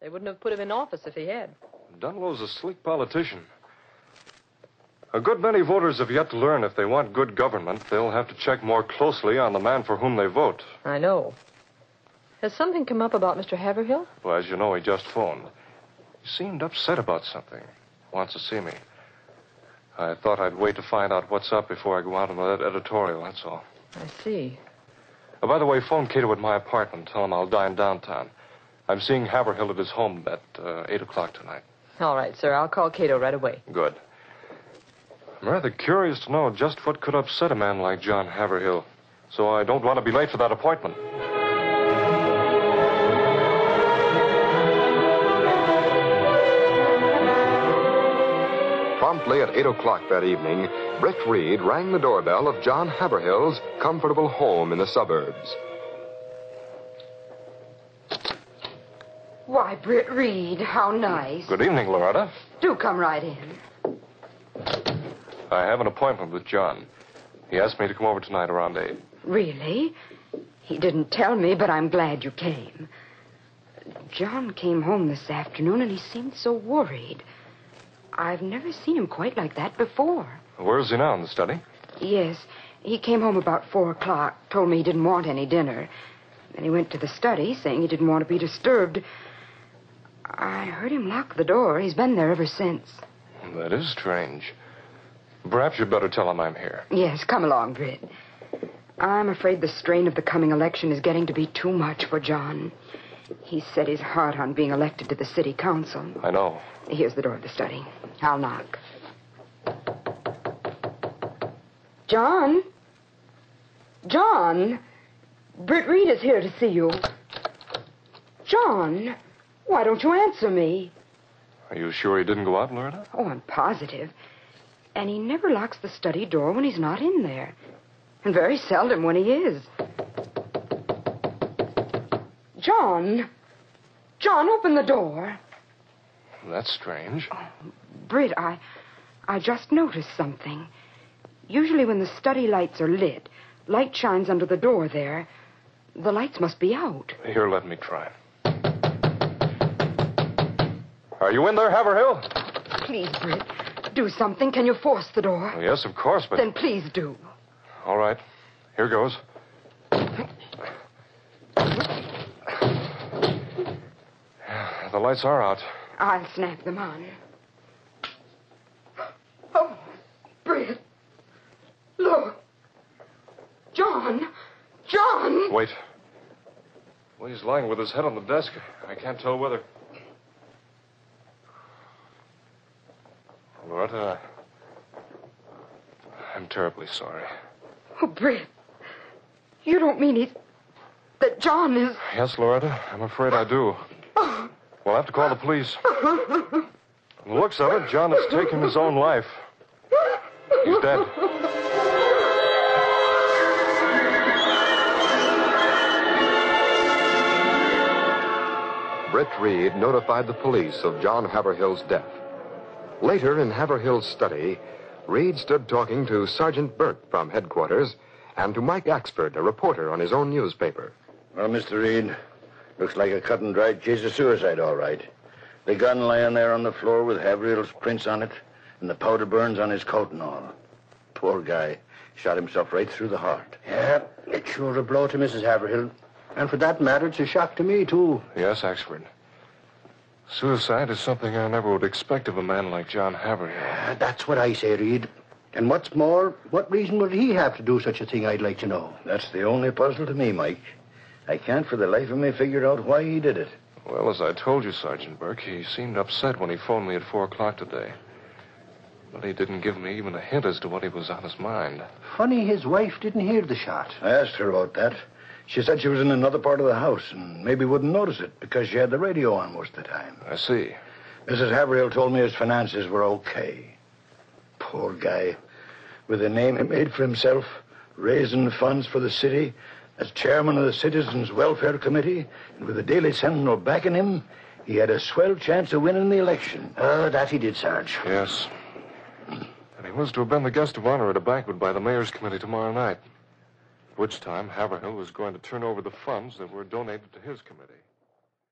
They wouldn't have put him in office if he had. Dunlow's a sleek politician. A good many voters have yet to learn if they want good government, they'll have to check more closely on the man for whom they vote. I know. Has something come up about Mr. Haverhill? Well, as you know, he just phoned. He seemed upset about something. Wants to see me. I thought I'd wait to find out what's up before I go out on that editorial, that's all. I see. Oh, by the way, phone Kato at my apartment. Tell him I'll dine downtown. I'm seeing Haverhill at his home at uh, 8 o'clock tonight. All right, sir. I'll call Kato right away. Good. I'm rather curious to know just what could upset a man like John Haverhill. So I don't want to be late for that appointment. Promptly at 8 o'clock that evening, Britt Reid rang the doorbell of John Haverhill's comfortable home in the suburbs. Why, Britt Reid, how nice. Good evening, Loretta. Do come right in. I have an appointment with John. He asked me to come over tonight around 8. Really? He didn't tell me, but I'm glad you came. John came home this afternoon and he seemed so worried. I've never seen him quite like that before. Where is he now? In the study? Yes, he came home about four o'clock, told me he didn't want any dinner. Then he went to the study, saying he didn't want to be disturbed. I heard him lock the door. He's been there ever since. That is strange. Perhaps you'd better tell him I'm here. Yes, come along, Britt. I'm afraid the strain of the coming election is getting to be too much for John. He's set his heart on being elected to the city council. I know. Here's the door of the study. I'll knock. John? John? Britt Reid is here to see you. John? Why don't you answer me? Are you sure he didn't go out, Loretta? Oh, I'm positive. And he never locks the study door when he's not in there. And very seldom when he is. John! John, open the door. That's strange. Oh, Britt, I, I just noticed something. Usually when the study lights are lit, light shines under the door there. The lights must be out. Here, let me try. Are you in there, Haverhill? Please, Britt, do something. Can you force the door? Yes, of course, but. Then please do. All right. Here goes. The lights are out. I'll snap them on. Oh, Britt. Look. John. John. Wait. Well, he's lying with his head on the desk. I can't tell whether. Loretta, I'm terribly sorry. Oh, Britt. You don't mean he's. that John is. Yes, Loretta, I'm afraid I do. We'll have to call the police. From the looks of it, John has taken his own life. He's dead. Britt Reid notified the police of John Haverhill's death. Later, in Haverhill's study, Reid stood talking to Sergeant Burke from headquarters and to Mike Axford, a reporter on his own newspaper. Well, Mr. Reid, looks like a cut and dried case of suicide, all right. The gun lying there on the floor with Haverhill's prints on it, and the powder burns on his coat and all. Poor guy. Shot himself right through the heart. Yeah, it's sure a blow to Mrs. Haverhill. And for that matter, it's a shock to me, too. Yes, Axford. Suicide is something I never would expect of a man like John Haverhill. Uh, that's what I say, Reid. And what's more, what reason would he have to do such a thing, I'd like to know? That's the only puzzle to me, Mike. I can't for the life of me figure out why he did it. Well, as I told you, Sergeant Burke, he seemed upset when he phoned me at four o'clock today. But he didn't give me even a hint as to what he was on his mind. Funny his wife didn't hear the shot. I asked her about that. She said she was in another part of the house and maybe wouldn't notice it because she had the radio on most of the time. I see. Mrs. Haverhill told me his finances were okay. Poor guy. With the name he made for himself, raising funds for the city, as chairman of the Citizens Welfare Committee, and with the Daily Sentinel backing him, he had a swell chance of winning the election. Oh, that he did, Sarge. Yes. And he was to have been the guest of honor at a banquet by the mayor's committee tomorrow night. Which time Haverhill was going to turn over the funds that were donated to his committee.